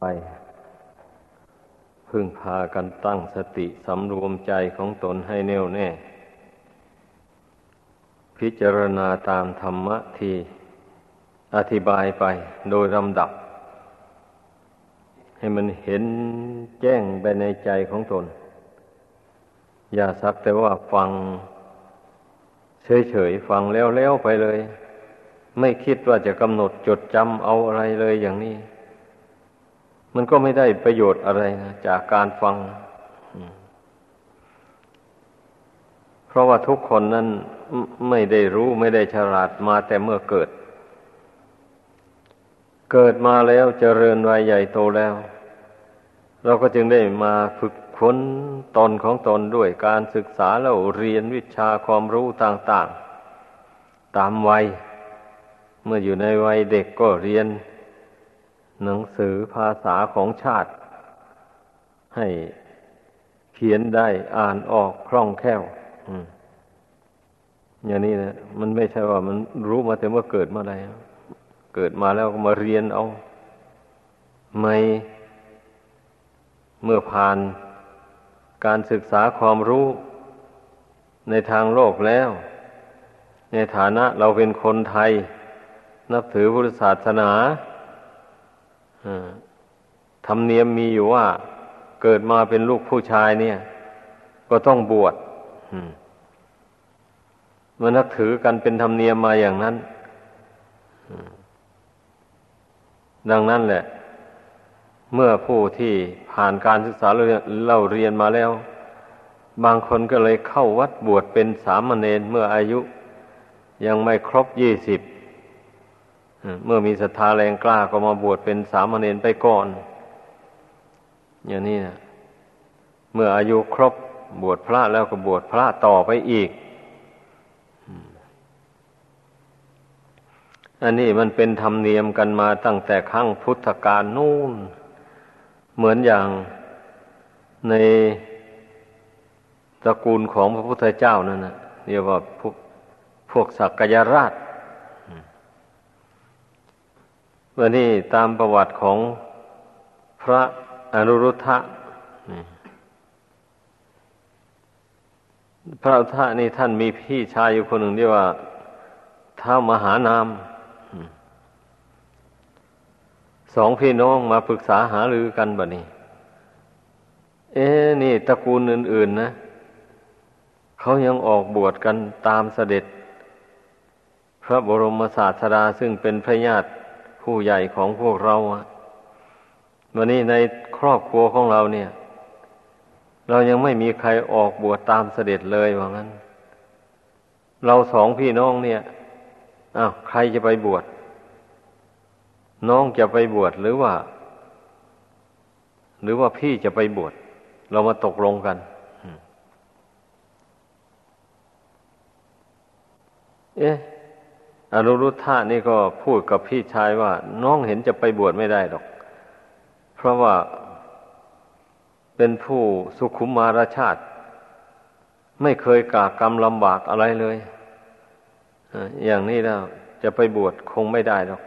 ไป พึ่งพากันตั้งสติสำรวมใจของตนให้แน่วแน่ พิจารณาตามธรรมะที่อธิบายไปโดยลำดับ ให้มันเห็นแจ้งไปในใจของตน อย่าสักแต่ว่าฟัง เฉยๆฟังแล้วๆไปเลย ไม่คิดว่าจะกำหนดจดจำเอาอะไรเลยอย่างนี้ มันก็ไม่ได้ประโยชน์อะไรนะจากการฟัง เพราะว่าทุกคนนั้นไม่ได้รู้ไม่ได้ฉลาดมาแต่เมื่อเกิด เกิดมาแล้วเจริญวัยใหญ่โตแล้ว เราก็จึงได้มาฝึกค้นตนของตนด้วยการศึกษาแล้วเรียนวิชาความรู้ต่าง ๆ ตามวัย เมื่ออยู่ในวัยเด็กก็เรียน หนังสือภาษาของชาติ ให้เขียนได้อ่านออกคล่องแคล่วอย่างนี้นะมันไม่ใช่ว่ามันรู้มาแต่เมื่อเกิดมาอะไรเกิดมาแล้วก็มาเรียนเอาไม่เมื่อผ่านการศึกษาความรู้ในทางโลกแล้ว ในฐานะเราเป็นคนไทย นับถือพุทธศาสนา ธรรมเนียมมีอยู่ว่า เกิดมาเป็นลูกผู้ชายเนี่ย ก็ต้องบวชมันนักถือกันเป็นธรรมเนียมมาอย่างนั้น ดังนั้นแหละ เมื่อผู้ที่ผ่านการศึกษาเล่าเรียนมาแล้ว บางคนก็เลยเข้าวัดบวชเป็นสามเณรเมื่ออายุ ยังไม่ครบยี่สิบ เมื่อมีศรัทธาแรงกล้าก็มาบวชเป็นสามเณรไปก่อน อย่างนี้นะเมื่ออายุครบบวชพระแล้วก็บวชพระต่อไปอีก อันนี้มันเป็นธรรมเนียมกันมาตั้งแต่ครั้งพุทธกาลนู่น เหมือนอย่างในตระกูลของพระพุทธเจ้านั่นนะเรียกว่าพวกพวกสักกยราช วันนี้ตามประวัติของพระอนุรุทธะพระอุทธะนี่ท่านมีพี่ชายอยู่คนหนึ่งที่ว่าท้ามหานาม สองพี่น้องมาปรึกษาหารือกันบ่นี้ เอ๊นี่ตระกูลอื่น ๆ นะ เขายังออกบวชกันตามเสด็จ พระบรมศาสดาซึ่งเป็นพระญาติ ผู้ใหญ่ของพวกเราวันนี้ในครอบครัวของเราเนี่ย เรายังไม่มีใครออกบวชตามเสด็จเลยว่างั้น เราสองพี่น้องเนี่ยอ้าวใครจะไปบวชน้องจะไปบวชหรือว่า หรือว่าพี่จะไปบวชเรามาตกลงกันเอ๊ะ อนุรุทธะนี่ก็พูดกับพี่ชายว่า น้องเห็นจะไปบวชไม่ได้หรอก เพราะว่าเป็นผู้สุขุมมารชาติ ไม่เคยกากรรมลำบากอะไรเลยอย่างนี้แล้วจะไปบวชคงไม่ได้หรอก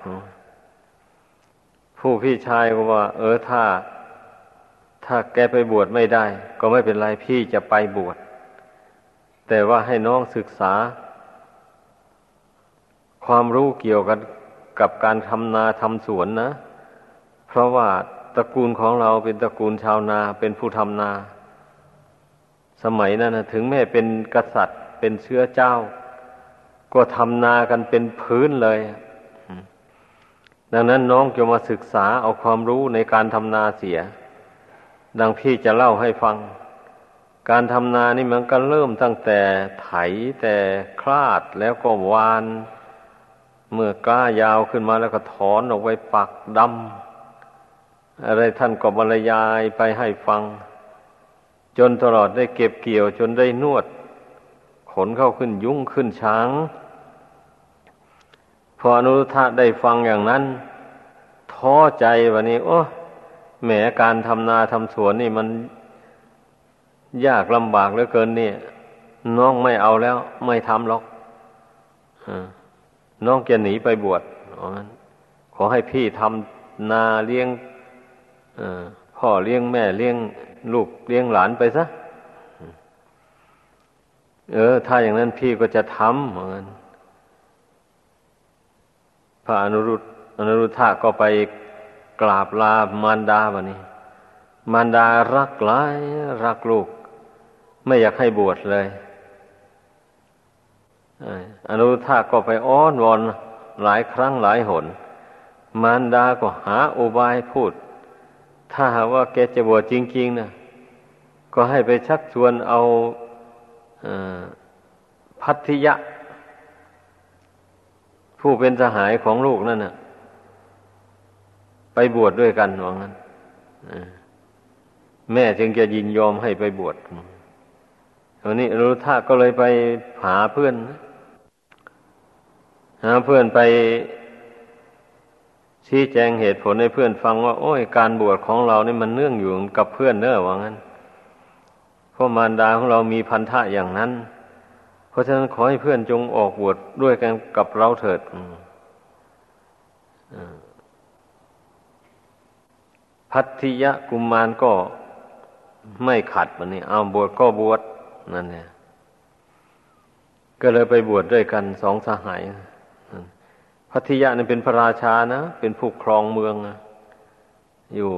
ผู้พี่ชายก็ว่า เออถ้า ถ้าแกไปบวชไม่ได้ ก็ไม่เป็นไรพี่จะไปบวชแต่ว่าให้น้องศึกษา ความรู้เกี่ยวกันกับการทำนาทำสวนนะ เพราะว่าตระกูลของเราเป็นตระกูลชาวนาเป็นผู้ทำนา สมัยนั้นนะถึงแม้เป็นกษัตริย์เป็นเชื้อเจ้า ก็ทำนากันเป็นพื้นเลย ดังนั้นน้องจะมาศึกษาเอาความรู้ในการทำนาเสีย ดังพี่จะเล่าให้ฟัง การทำนานี่มันก็เริ่มตั้งแต่ไถแต่คลาดแล้วก็วาน เมื่อกล้ายาวขึ้นมาแล้วก็ถอนออกไปปักดำอะไรท่านก็บรรยายไปให้ฟัง จนตลอดได้เก็บเกี่ยวจนได้นวด ขนเข้าขึ้นยุ่งขึ้นช้าง พออนุทะได้ฟังอย่างนั้น ท้อใจวันนี้ โอ้แหมการทำนาทำสวนนี่มันยากลำบากเหลือเกินเนี่ย น้องไม่เอาแล้ว ไม่ทำหรอกอ่า น้องจะหนีไปบวชขอให้พี่ทำนาเลี้ยงพ่อเลี้ยงแม่เลี้ยงลูกเลี้ยงหลานไปซะเออ ถ้าอย่างนั้นพี่ก็จะทำเหมือนกันพระอนุรุตอนุรุทธะก็ไปกราบลามารดาบะนี้ มารดารักหลาย รักลูก ไม่อยากให้บวชเลย อนุทธะก็ไปอ้อนวอนหลายครั้งหลายหน มารดาก็หาอุบายพูด ถ้าหากว่าแกจะบวชจริงๆนะก็ให้ไปชักชวนเอาพัทธิยะ ผู้เป็นสหายของลูกนั่นน่ะไปบวชดด้วยกันว่างั้นแม่จึงจะยินยอมให้ไปบวชวันนี้รู้ท่าก็เลยไปหาเพื่อน หาเพื่อนไปชี้แจงเหตุผลให้เพื่อนฟังว่า โอ้ยการบวชของเรานี่มันเนื่องอยู่กับเพื่อนเนอะว่างั้นเพราะมารดาของเรามีพันธะอย่างนั้น เพราะฉะนั้นขอให้เพื่อนจงออกบวชดด้วยกันกับเราเถิดพัทธิยะกุมมารก็ไม่ขัดมันนี่เอาบวชก็บวชนั่นเนี่ยก็เลยไปบวชดด้วยกันสองสหาย พัทธิยะนี่เป็นพระราชานะ เป็นผู้ครองเมืองอยู่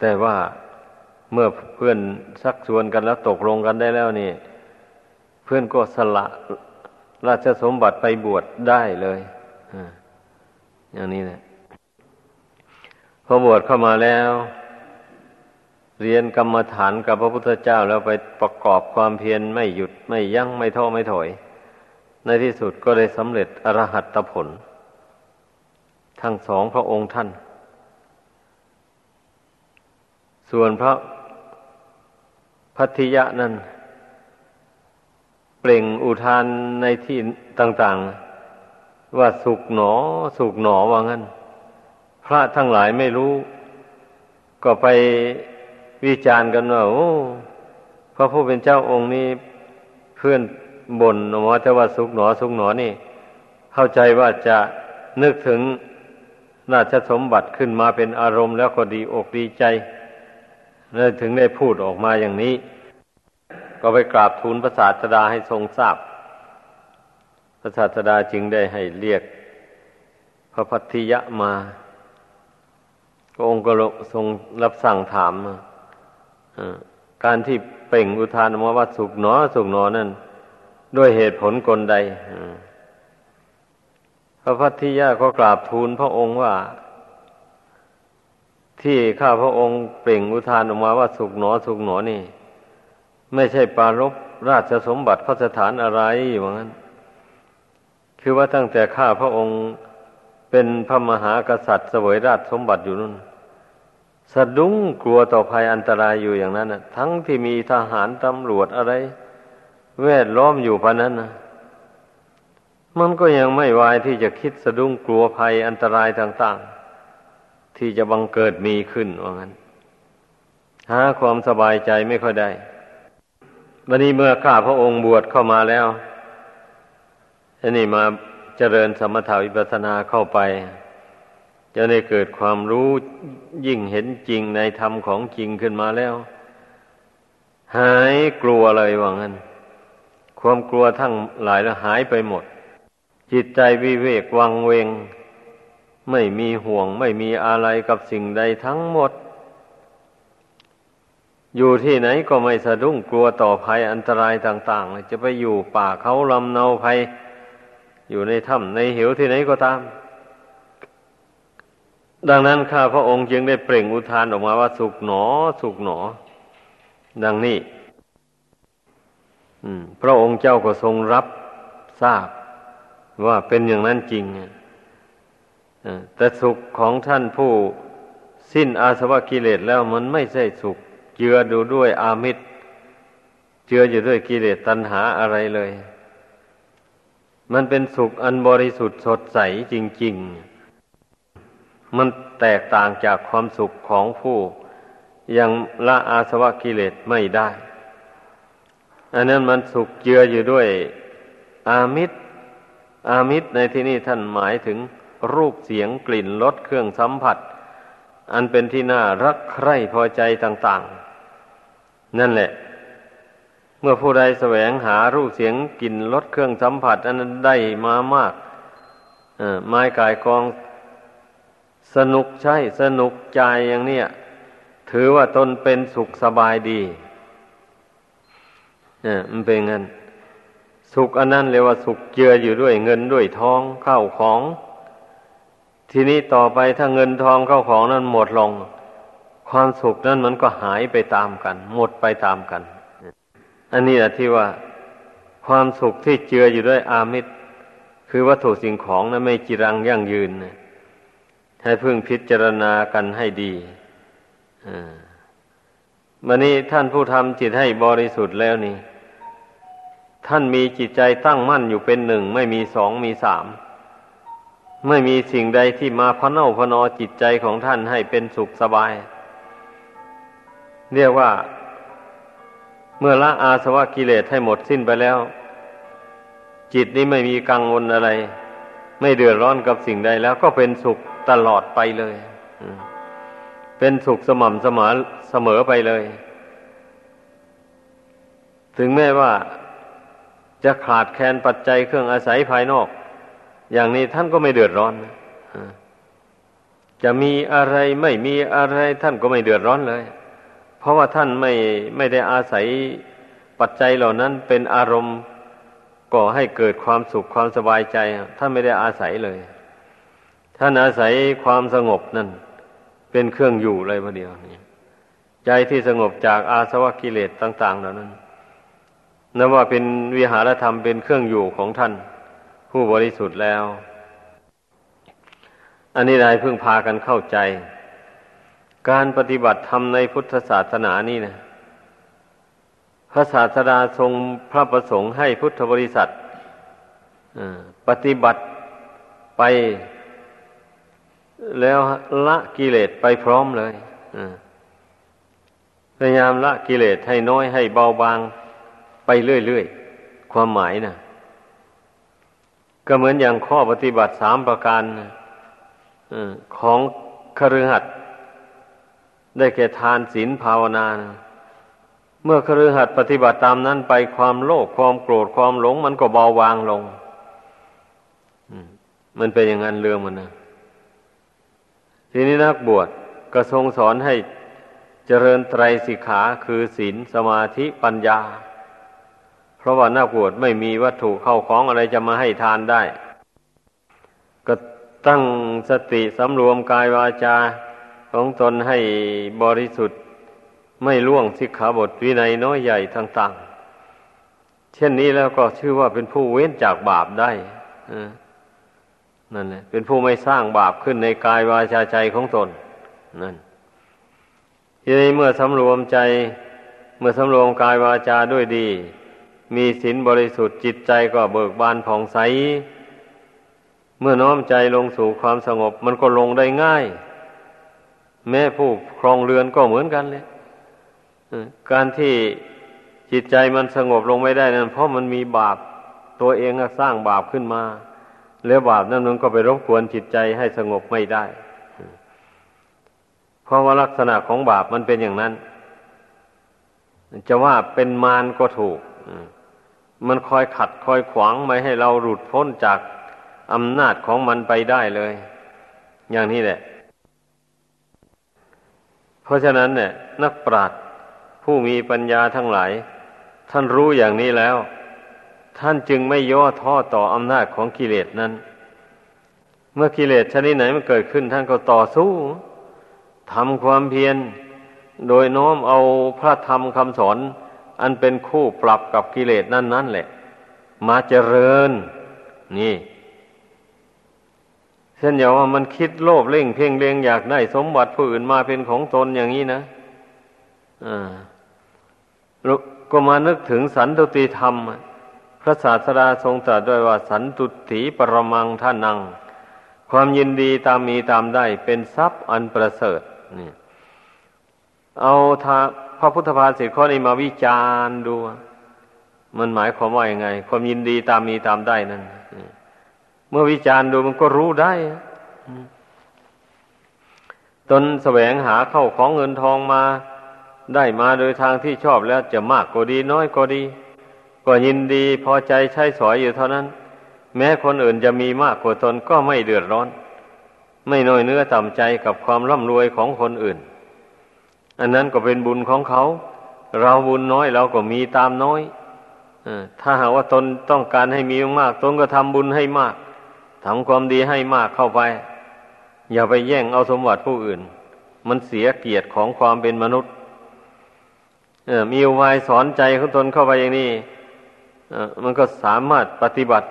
แต่ว่าเมื่อเพื่อนสักชวนกันแล้วตกลงกันได้แล้วนี่ เพื่อนก็สละราชสมบัติไปบวชได้เลยอย่างนี้แหละพอบวชเข้ามาแล้ว เรียนกรรมฐานกับพระพุทธเจ้าแล้วไปประกอบความเพียรไม่หยุดไม่ยั้งไม่ท้อไม่ถอย ในที่สุดก็ได้สำเร็จอรหัตผล ทั้งสองพระองค์ท่าน ส่วนพระพัทยะนั้น เปล่งอุทานในที่ต่าง ๆ ว่าสุกหนอ สุกหนอว่างั้น พระทั้งหลายไม่รู้ ก็ไปวิจารณ์กันว่าโอ้พระผู้เป็นเจ้าองค์นี้เพื่อน บ่นว่าแต่ว่าสุกหนอสุกหนอนี่ เข้าใจว่าจะนึกถึงราชสมบัติขึ้นมาเป็นอารมณ์แล้วก็ดีอกดีใจเลยถึงได้พูดออกมาอย่างนี้ ก็ไปกราบทูลพระศาสดาให้ทรงทราบ พระศาสดาจึงได้ให้เรียก พระพัทธิยะมาพระองค์ก็ทรงรับสั่งถามการที่เป่งอุทานมาว่าสุกหนอสุกหนอนั่น ด้วยเหตุผลกลใดพระพัทธิยะก็กราบทูลพระองค์ว่า ที่ข้าพระองค์เปล่งอุทานออกมาว่าสุกหนอสุกหนอนี่ ไม่ใช่ปารบราชสมบัติพระสถานอะไรว่างั้น คือว่าตั้งแต่ข้าพระองค์เป็นพระมหากษัตริย์เสวยราชสมบัติอยู่นั่นสะดุ้งกลัวต่อภัยอันตรายอยู่อย่างนั้นนะทั้งที่มีทหารตำรวจอะไร แวดล้อมอยู่พะนั้นนะมันก็ยังไม่วายที่จะคิดสะดุ้งกลัวภัยอันตรายต่าง ๆ ที่จะบังเกิดมีขึ้นว่างั้น หาความสบายใจไม่ค่อยได้วันนี้เมื่อข้าพระองค์บวชเข้ามาแล้วอันนี้มาเจริญสมถาวิปัสนาเข้าไป จะได้เกิดความรู้ยิ่งเห็นจริงในธรรมของจริงขึ้นมาแล้ว หายกลัวเลยว่างั้น ความกลัวทั้งหลายล้วหายไปหมด จิตใจวิเวกวังเวง ไม่มีห่วงไม่มีอะไรกับสิ่งใดทั้งหมด อยู่ที่ไหนก็ไม่สะดุ้งกลัวต่อภัยอันตรายต่างๆจะไปอยู่ป่าเขาลำเนาภัย อยู่ในถ้ำในเหวที่ไหนก็ตาม ดังนั้นข้าพระองค์จึงได้เปล่งอุทานออกมาว่าสุขหนอ สุขหนอ ดังนี้ พระองค์เจ้าก็ทรงรับทราบว่าเป็นอย่างนั้นจริงแต่สุขของท่านผู้สิ้นอาสวะกิเลสแล้วมันไม่ใช่สุข เจือดูด้วยอามิตร เจืออยู่ด้วยกิเลสตัณหาอะไรเลย มันเป็นสุขอันบริสุทธิ์สดใสจริง ๆ มันแตกต่างจากความสุขของผู้ ยังละอาสวะกิเลสไม่ได้ อันนั้นมันสุขเจืออยู่ด้วยอามิตร อามิตรในที่นี้ท่านหมายถึงรูปเสียงกลิ่นรสเครื่องสัมผัส อันเป็นที่น่ารักใคร่พอใจต่าง ๆ นั่นแหละ เมื่อผู้ใดแสวงหารูปเสียงกลิ่นรสเครื่องสัมผัส อันนั้นได้มามากไม้กายกองสนุกใช่สนุกใจอย่างเนี้ยถือว่าตนเป็นสุขสบายดี เนี่ยมันเป็นงั้นสุขอันนั้นเรียกว่าสุขเจืออยู่ด้วยเงินด้วยทองเข้าของ ทีนี้ต่อไปถ้าเงินทองเข้าของนั้นหมดลง ความสุขนั้นมันก็หายไปตามกัน หมดไปตามกัน อันนี้แหละที่ว่า ความสุขที่เจืออยู่ด้วยอามิตร คือวัตถุสิ่งของนั้นไม่จีรังยั่งยืนให้พึ่งพิจารณากันให้ดีอ่ามันนี้ท่านผู้ทำจิตให้บริสุทธิ์แล้วนี่ ท่านมีจิตใจตั้งมั่นอยู่เป็นหนึ่ง ไม่มีสองมีสาม ไม่มีสิ่งใดที่มาพเนาพนอจิตใจของท่านให้เป็นสุขสบาย เรียกว่า เมื่อละอาสวะกิเลสให้หมดสิ้นไปแล้ว จิตนี้ไม่มีกังวลอะไร ไม่เดือดร้อนกับสิ่งใดแล้วก็เป็นสุขตลอดไปเลย เป็นสุขสม่ำเสมอเสมอไปเลย ถึงแม้ว่า จะขาดแคลนปัจจัยเครื่องอาศัยภายนอก อย่างนี้ท่านก็ไม่เดือดร้อนจะมีอะไรไม่มีอะไรท่านก็ไม่เดือดร้อนเลย เพราะว่าท่านไม่ไม่ได้อาศัยปัจจัยเหล่านั้นเป็นอารมณ์ก่อให้เกิดความสุขความสบายใจ ท่านไม่ได้อาศัยเลย ท่านอาศัยความสงบนั่น เป็นเครื่องอยู่เลยพอเดียวนี่ใจที่สงบจากอาสวะกิเลสต่าง ๆ เหล่านั้น นับว่าเป็นวิหารธรรมเป็นเครื่องอยู่ของท่าน ผู้บริสุทธิ์แล้ว อันนี้ได้เพิ่งพากันเข้าใจ การปฏิบัติธรรมในพุทธศาสนานี่นะพระศาสดาทรงพระประสงค์ให้พุทธบริษัทปฏิบัติไปแล้วละกิเลสไปพร้อมเลยพยายามละกิเลสให้น้อยให้เบาบาง ไปเรื่อยๆ ความหมายนะก็เหมือนอย่างข้อปฏิบัติสามประการของคฤหัสถ์ได้แก่ทานศีลภาวนานะเมื่อคฤหัสถ์ปฏิบัติตามนั้นไปความโลภความโกรธความหลง มันก็เบาบางลงมันเป็นอย่างนั้นเรื่องมันนะทีนี้นักบวชก็ทรงสอนให้เจริญไตรสิกขาคือศีลสมาธิปัญญา เพราะว่านักบวชไม่มีวัตถุเข้าของอะไรจะมาให้ทานได้ ก็ตั้งสติสำรวมกายวาจาของตนให้บริสุทธิ์ไม่ล่วงสิกขาบทวินัยน้อยใหญ่ต่างๆ เช่นนี้แล้วก็ชื่อว่าเป็นผู้เว้นจากบาปได้นั่นแหละเป็นผู้ไม่สร้างบาปขึ้นในกายวาจาใจของตน นั่นทีนี้เมื่อสำรวมใจ เมื่อสำรวมกายวาจาด้วยดี มีศีลบริสุทธิ์จิตใจก็เบิกบานผ่องใส เมื่อน้อมใจลงสู่ความสงบ มันก็ลงได้ง่าย แม่ผู้ครองเรือนก็เหมือนกันเลยการที่จิตใจมันสงบลงไม่ได้นั้นเพราะมันมีบาปตัวเองสร้างบาปขึ้นมา แล้วบาปนั้นมันก็ไปรบกวนจิตใจให้สงบไม่ได้ เพราะว่าลักษณะของบาปมันเป็นอย่างนั้น จะว่าเป็นมารก็ถูก มันคอยขัดคอยขวางไม่ให้เราหลุดพ้นจากอำนาจของมันไปได้เลย อย่างนี้แหละ เพราะฉะนั้นเนี่ย นักปราชญ์ผู้มีปัญญาทั้งหลาย ท่านรู้อย่างนี้แล้ว ท่านจึงไม่ย่อท้อต่ออำนาจของกิเลสนั้น เมื่อกิเลสชนิดไหนมันเกิดขึ้นท่านก็ต่อสู้ทำความเพียรโดยน้อมเอาพระธรรมคำสอน อันเป็นคู่ปรับกับกิเลสนั่นนั่นแหละ มาเจริญ นี่เช่นอย่างว่ามันคิดโลภเล่งเพ่งเลงอยากได้สมบัติผู้อื่นมาเป็นของตนอย่างนี้นะอ่าก็มานึกถึงสันตุติธรรม พระศาสดาทรงตรัสด้วยว่า สันตุถีปรมังท่านัง ความยินดีตามมีตามได้เป็นทรัพย์อันประเสริฐนี่เอาทา พระพุทธภาษิตข้อนี้มาวิจารณ์ดู มันหมายความว่าอย่างไง ความยินดีตามมีตามได้นั่นเมื่อวิจารณ์ดูมันก็รู้ได้ตนแสวงหาเข้าของเงินทองมา ได้มาโดยทางที่ชอบแล้วจะมากก็ดีน้อยก็ดี ก็ยินดีพอใจใช้สอยอยู่เท่านั้น แม้คนอื่นจะมีมากกว่าตนก็ไม่เดือดร้อน ไม่น้อยเนื้อต่ำใจกับความร่ำรวยของคนอื่น อันนั้นก็เป็นบุญของเขา เราบุญน้อยเราก็มีตามน้อยถ้าหากว่าตนต้องการให้มีมากตนก็ทำบุญให้มากทำความดีให้มากเข้าไป อย่าไปแย่งเอาสมบัติผู้อื่น มันเสียเกียรติของความเป็นมนุษย์มีอุบายสอนใจของตนเข้าไปอย่างนี้มันก็สามารถปฏิบัติ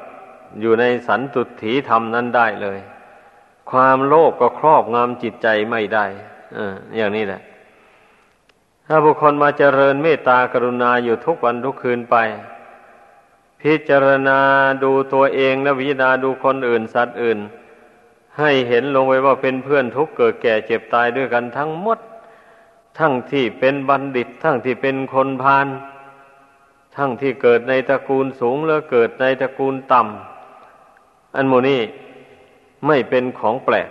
อยู่ในสันตุถีธรรมนั้นได้เลย ความโลภกก็ครอบงำจิตใจไม่ได้อย่างนี้แหละ ถ้าบุคคลมาเจริญเมตตากรุณาอยู่ทุกวันทุกคืนไป พิจารณาดูตัวเองและวิจารณาดูคนอื่นสัตว์อื่น ให้เห็นลงไว้ว่าเป็นเพื่อนทุกเกิดแก่เจ็บตายด้วยกันทั้งหมด ทั้งที่เป็นบัณฑิต ทั้งที่เป็นคนพาลทั้งที่เกิดในตระกูลสูงหรือเกิดในตระกูลต่ำอันโมนี้ไม่เป็นของแปลก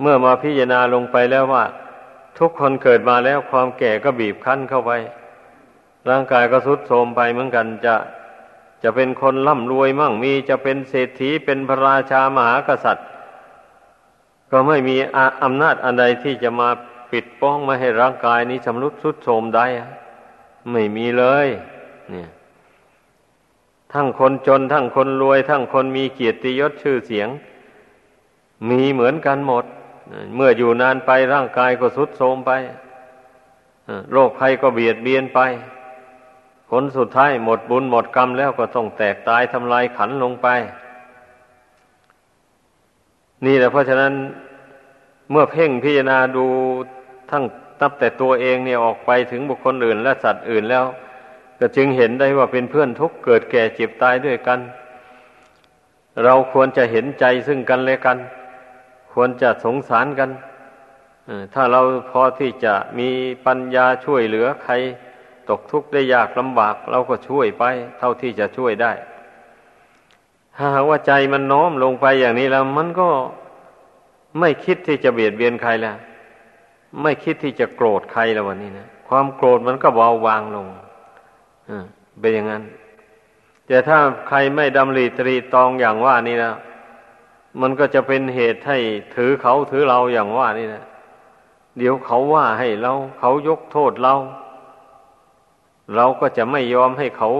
เมื่อมาพิจารณาลงไปแล้วว่า ทุกคนเกิดมาแล้วความแก่ก็บีบคั้นเข้าไป ร่างกายก็ทรุดโทรมไปเหมือนกันจะจะเป็นคนร่ำรวยมั่งมีจะเป็นเศรษฐีเป็นพระราชามหากษัตริย์ ก็ไม่มีอำนาจอันใดที่จะมาปิดป้องไม่ให้ร่างกายนี้ชำรุดทรุดโทรมได้ไม่มีเลย เนี่ยทั้งคนจนทั้งคนรวย ทั้งคนมีเกียรติยศชื่อเสียง มีเหมือนกันหมด เมื่ออยู่นานไปร่างกายก็ทรุดโทรมไปโรคภัยก็เบียดเบียนไป ผลสุดท้ายหมดบุญหมดกรรมแล้วก็ต้องแตกตายทำลายขันลงไป นี่แหละเพราะฉะนั้นเมื่อเพ่งพิจารณาดูทั้งตับแต่ตัวเองเนี่ยออกไปถึงบุคคลอื่น และสัตว์อื่นแล้ว ก็จึงเห็นได้ว่าเป็นเพื่อนทุกเกิดแก่เจ็บตายด้วยกัน เราควรจะเห็นใจซึ่งกันและกัน ควรจะสงสารกันถ้าเราพอที่จะมีปัญญาช่วยเหลือใคร ตกทุกข์ได้ยากลำบาก เราก็ช่วยไป เท่าที่จะช่วยได้ ถ้าว่าใจมันน้อมลงไปอย่างนี้แล้ว มันก็ไม่คิดที่จะเบียดเบียนใครแล้วไม่คิดที่จะโกรธใครแล้ววันนี้นะความโกรธมันก็เบาบางลงเป็นอย่างนั้นแต่ถ้าใครไม่ดำริตรีตองอย่างว่านี่นะ มันก็จะเป็นเหตุให้ถือเขาถือเราอย่างว่านี่นะเดี๋ยวเขาว่าให้เรา เขายกโทษเรา เราก็จะไม่ยอมให้เขา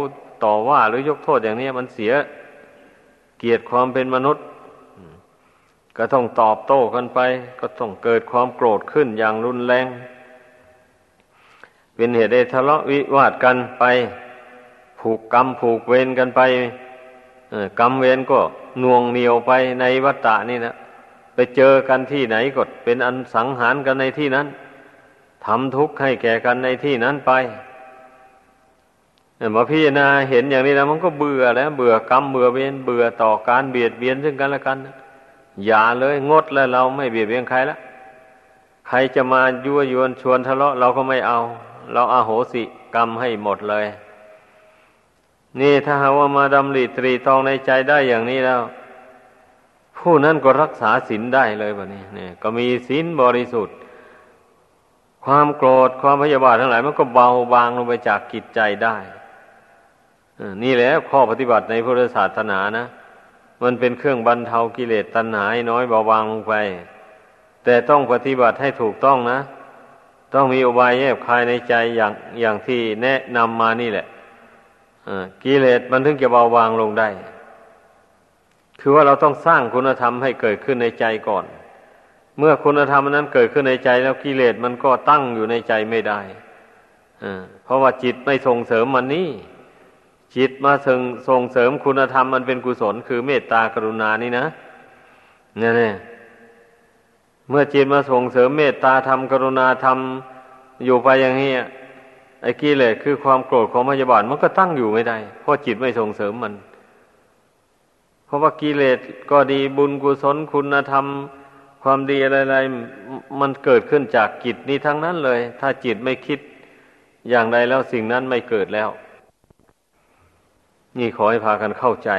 ต่อว่าหรือยกโทษอย่างนี้มันเสียเกียรติความเป็นมนุษย์ ก็ต้องตอบโต้กันไป ก็ต้องเกิดความโกรธขึ้นอย่างรุนแรง เป็นเหตุให้ทะเลาะวิวาทกันไป ผูกกรรมผูกเวรกันไป กรรมเวรก็น่วงเหนียวไปในวัฏฏะนี่นะไปเจอกันที่ไหนก็เป็นอันสังหารกันในที่นั้นทำทุกข์ให้แก่กันในที่นั้นไปมาพิจารณาเห็นอย่างนี้แล้วมันก็เบื่อแล้วเบื่อกรรมเบื่อเวรเบื่อต่อการเบียดเบียนซึ่งกันและกัน อย่าเลยงดแล้วเราไม่เบียดเบียนใครละใครจะมายั่วยวนชวนทะเลาะเราก็ไม่เอา เราอาโหสิกรรมให้หมดเลย นี่ถ้าหาว่ามาดำริตรีตองในใจได้อย่างนี้แล้ว ผู้นั้นก็รักษาศีลได้เลยแบบนี้เนี่ย ก็มีศีลบริสุทธิ์ ความโกรธความพยาบาททั้งหลาย มันก็เบาบางลงไปจากกิจใจได้นี่แหละข้อปฏิบัติในพุทธศาสนานะมันเป็นเครื่องบรรเทากิเลสตัณหาน้อยเบาบางลงไป แต่ต้องปฏิบัติให้ถูกต้องนะ ต้องมีอุบายแยบคายในใจอย่างอย่างที่แนะนำมานี่แหละ กิเลสมันถึงจะเบาบางลงได้ คือว่าเราต้องสร้างคุณธรรมให้เกิดขึ้นในใจก่อน เมื่อคุณธรรมนั้นเกิดขึ้นในใจแล้วกิเลสมันก็ตั้งอยู่ในใจไม่ได้เพราะว่าจิตไม่ส่งเสริมมันนี่จิตมาส่งส่งเสริมคุณธรรมมันเป็นกุศล คือเมตตากรุณานี่นะเนี่ยเนี่ยเมื่อจิตมาส่งเสริมเมตตาธรรมกรุณาธรรมอยู่ไปอย่างนี้ ไอ้กิเลสคือความโกรธของพยาบาทมันก็ตั้งอยู่ไม่ได้ เพราะจิตไม่ส่งเสริมมัน เพราะว่ากิเลสก็ดีบุญกุศลคุณธรรม ความดีอะไรๆมันเกิดขึ้นจากจิตนี้ทั้งนั้นเลย ถ้าจิตไม่คิดอย่างใดแล้วสิ่งนั้นไม่เกิดแล้ว นี่ขอให้พากันเข้าใจ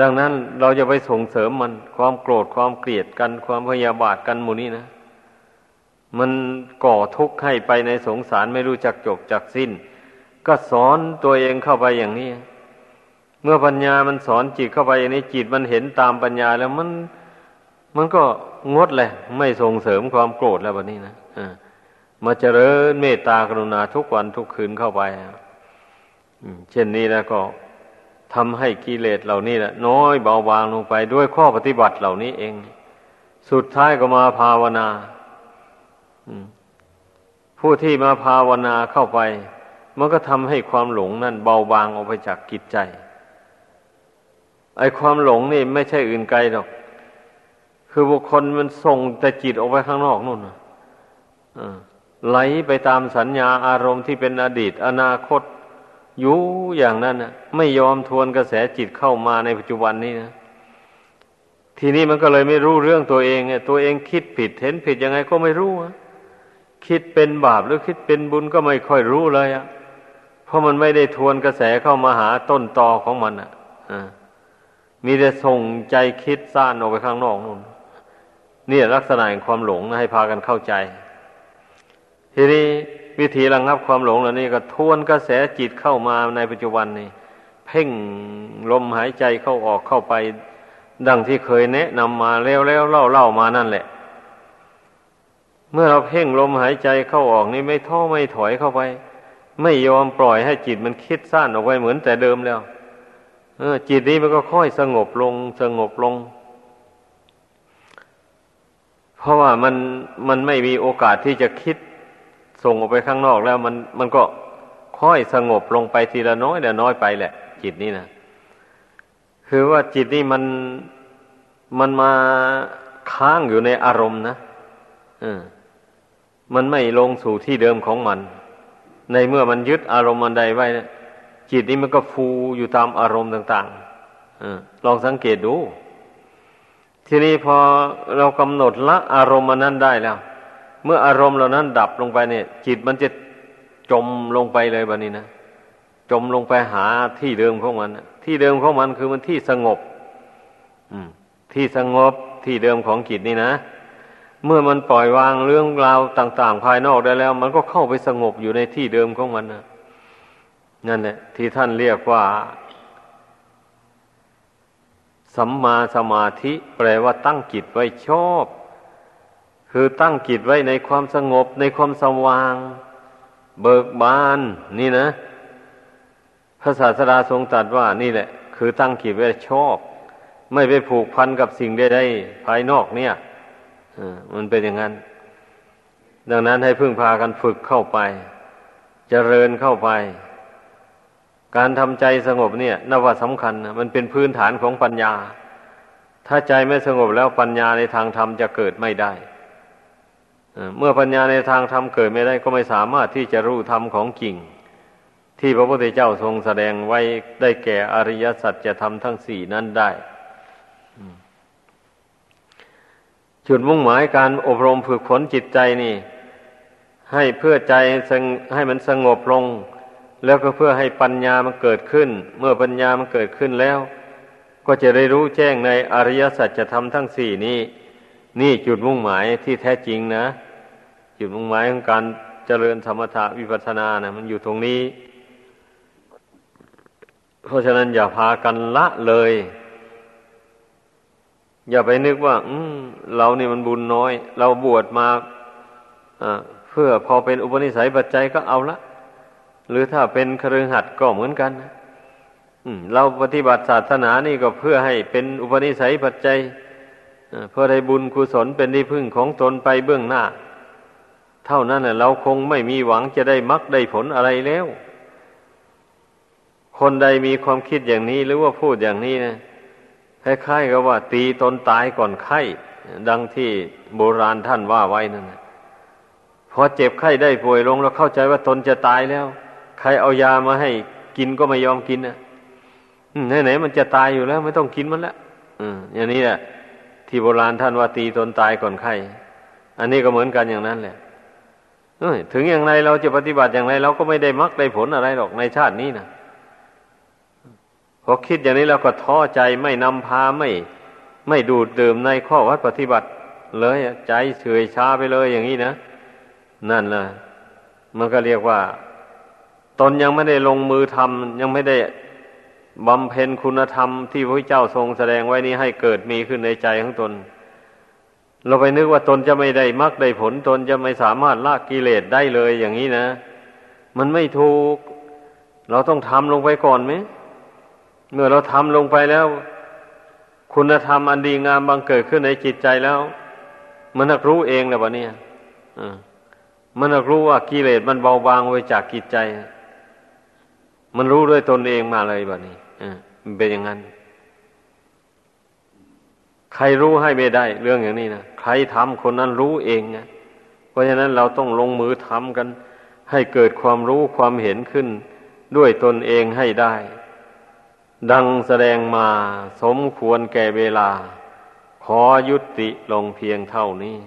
ดังนั้นเราจะไปส่งเสริมมันความโกรธความเกลียดกันความพยาบาทกันหมู่นี้นะ มันก่อทุกข์ให้ไปในสงสารไม่รู้จักจบจักสิ้น ก็สอนตัวเองเข้าไปอย่างนี้ เมื่อปัญญามันสอนจิตเข้าไปอย่างนี้จิตมันเห็นตามปัญญาแล้วมันมันก็งดเลยไม่ส่งเสริมความโกรธแล้วแบบนี้นะมาเจริญเมตตากรุณาทุกวันทุกคืนเข้าไปเช่นนี้แล้วก็ทำให้กิเลสเหล่านี้แหละน้อยเบาบางลงไปด้วยข้อปฏิบัติเหล่านี้เอง สุดท้ายก็มาภาวนา ผู้ที่มาภาวนาเข้าไป มันก็ทำให้ความหลงนั่นเบาบางออกไปจากกิจใจ ไอ้ความหลงนี่ไม่ใช่อื่นไกลหรอก คือบุคคลมันส่งแต่จิตออกไปข้างนอกนู่นไหลไปตามสัญญาอารมณ์ที่เป็นอดีต อนาคตอยู่อย่างนั้นนะไม่ยอมทวนกระแสจิตเข้ามาในปัจจุบันนี้นะทีนี้มันก็เลยไม่รู้เรื่องตัวเองเนี่ยตัวเองคิดผิดเห็นผิดยังไงก็ไม่รู้อะ คิดเป็นบาปหรือคิดเป็นบุญก็ไม่ค่อยรู้เลยอะเพราะมันไม่ได้ทวนกระแสเข้ามาหาต้นตอของมันอะมีแต่ส่งใจคิดซ่านออกไปข้างนอกนู่นนี่ลักษณะแห่งความหลงนะให้พากันเข้าใจ ทีนี้วิธีระงับความหลงเหล่านี้ก็ทวนกระแสจิตเข้ามาในปัจจุบันนี่เพ่งลมหายใจเข้าออกเข้าไป ดังที่เคยแนะนำมาแล้วแล้วเล่าเล่ามานั่นแหละ เมื่อเราเพ่งลมหายใจเข้าออกนี่ไม่ท้อไม่ถอยเข้าไป ไม่ยอมปล่อยให้จิตมันคิดสั้นออกไปเหมือนแต่เดิมแล้วเออจิตนี้มันก็ค่อยสงบลง สงบลง เพราะว่ามันมันไม่มีโอกาสที่จะคิดส่งออกไปข้างนอกแล้ว มันมันก็ค่อยสงบลงไปทีละน้อยละน้อยไปแหละ จิตนี่นะคือว่าจิตนี่มันมันมาค้างอยู่ในอารมณ์นะอืม มันไม่ลงสู่ที่เดิมของมัน ในเมื่อมันยึดอารมณ์มันใดไว้จิตนี้มันก็ฟูอยู่ตามอารมณ์ต่างๆอลองสังเกตดู ทีนี้พอเรากำหนดละอารมณ์นนั้นได้แล้ว เมื่ออารมณ์เหล่านั้นดับลงไปเนี่ย จิตมันจะจมลงไปเลยแบบนี้นะจมลงไปหาที่เดิมของมัน ที่เดิมของมันคือมันที่สงบ อืม ที่สงบที่เดิมของจิตนี่นะ เมื่อมันปล่อยวางเรื่องราวต่าง ๆ ภายนอกได้แล้ว มันก็เข้าไปสงบอยู่ในที่เดิมของมันนะนั่นแหละที่ท่านเรียกว่า สัมมาสมาธิ แปลว่าตั้งจิตไว้ชอบ คือตั้งจิตไว้ในความสงบ ในความสว่าง เบิกบาน นี่นะพระศาสดาทรงตรัสว่านี่แหละ คือตั้งจิตไว้ชอบ ไม่ไปผูกพันกับสิ่งใดๆภายนอกเนี่ย มันเป็นอย่างนั้น ดังนั้นให้พึ่งพากันฝึกเข้าไปจเจริญเข้าไป การทำใจสงบเนี่ยนับว่าสำคัญนะมันเป็นพื้นฐานของปัญญา ถ้าใจไม่สงบแล้วปัญญาในทางธรรมจะเกิดไม่ได้เมื่อปัญญาในทางธรรมเกิดไม่ได้ก็ไม่สามารถที่จะรู้ธรรมของจริง ที่พระพุทธเจ้าทรงแสดงไว้ได้แก่อริยสัจจะทำทั้งสี่นั้นได้ จุดมุ่งหมายการอบรมฝึกฝนจิตใจนี่ ให้เพื่อใจให้มันสงบลง แล้วก็เพื่อให้ปัญญามันเกิดขึ้น เมื่อปัญญามันเกิดขึ้นแล้ว ก็จะได้รู้แจ้งในอริยสัจจะทำทั้งสี่นี้ นี่จุดมุ่งหมายที่แท้จริงนะ จุดมุ่งหมายของการเจริญธรรมถะวิปัสสนานะมันอยู่ตรงนี้ เพราะฉะนั้นอย่าพากันละเลย อย่าไปนึกว่า อืเรานี่มันบุญน้อย เราบวชมาเพื่อพอเป็นอุปนิสัยปัจจัยก็เอาละ หรือถ้าเป็นครือหัดก็เหมือนกันนะเราปฏิบัติศาสนานี่ก็เพื่อให้เป็นอุปนิสัยปัจจัยเพื่อได้บุญกุศลเป็นที่พึ่งของตนไปเบื้องหน้า เท่านั้นเราคงไม่มีหวังจะได้มรรคได้ผลอะไรแล้ว คนใดมีความคิดอย่างนี้หรือว่าพูดอย่างนี้นะ คล้ายๆกับว่า ตีตนตายก่อนไข้ ดังที่โบราณท่านว่าไว้นั่นพอเจ็บไข้ได้ป่วยลงแล้วเข้าใจว่าตนจะตายแล้ว ใครเอายามาให้กินก็ไม่ยอมกินนะไหนๆมันจะตายอยู่แล้ว ไม่ต้องกินมันละอืมอย่างนี้แหละที่โบราณท่านว่าตีตนตายก่อนไข้ อันนี้ก็เหมือนกันอย่างนั้นแหละถึงอย่างไรเราจะปฏิบัติอย่างไรเราก็ไม่ได้มรรคได้ผลอะไรหรอกในชาตินี้นะ พอคิดอย่างนี้แล้วก็ท้อใจไม่นำพาไม่ ไม่ดูดดื่มในข้อวัดปฏิบัติ เลยใจเฉยชาไปเลยอย่างนี้นะนั่นแหละมันก็เรียกว่า ตนยังไม่ได้ลงมือทำยังไม่ได้บำเพ็ญคุณธรรมที่พระเจ้าทรงแสดงไว้นี้ให้เกิดมีขึ้นในใจของตน เราไปนึกว่าตนจะไม่ได้มรรคได้ผลตนจะไม่สามารถละกิเลสได้เลยอย่างนี้นะ มันไม่ถูก เราต้องทำลงไปก่อนไหม เมื่อเราทำลงไปแล้ว คุณธรรมอันดีงามบังเกิดขึ้นในจิตใจแล้ว มันนักรู้เองนะวะเนี่ยมันนักรู้ว่ากิเลสมันเบาบางไปจากจิตใจ มันรู้ด้วยตนเองมาเลยแบบนี้มันเป็นอย่างนั้น ใครรู้ให้ไม่ได้ เรื่องอย่างนี้นะใครทำคนนั้นรู้เองนะเพราะฉะนั้นเราต้องลงมือทำกัน ให้เกิดความรู้ความเห็นขึ้น ด้วยตนเองให้ได้ ดังแสดงมาสมควรแก่เวลา ขอยุติลงเพียงเท่านี้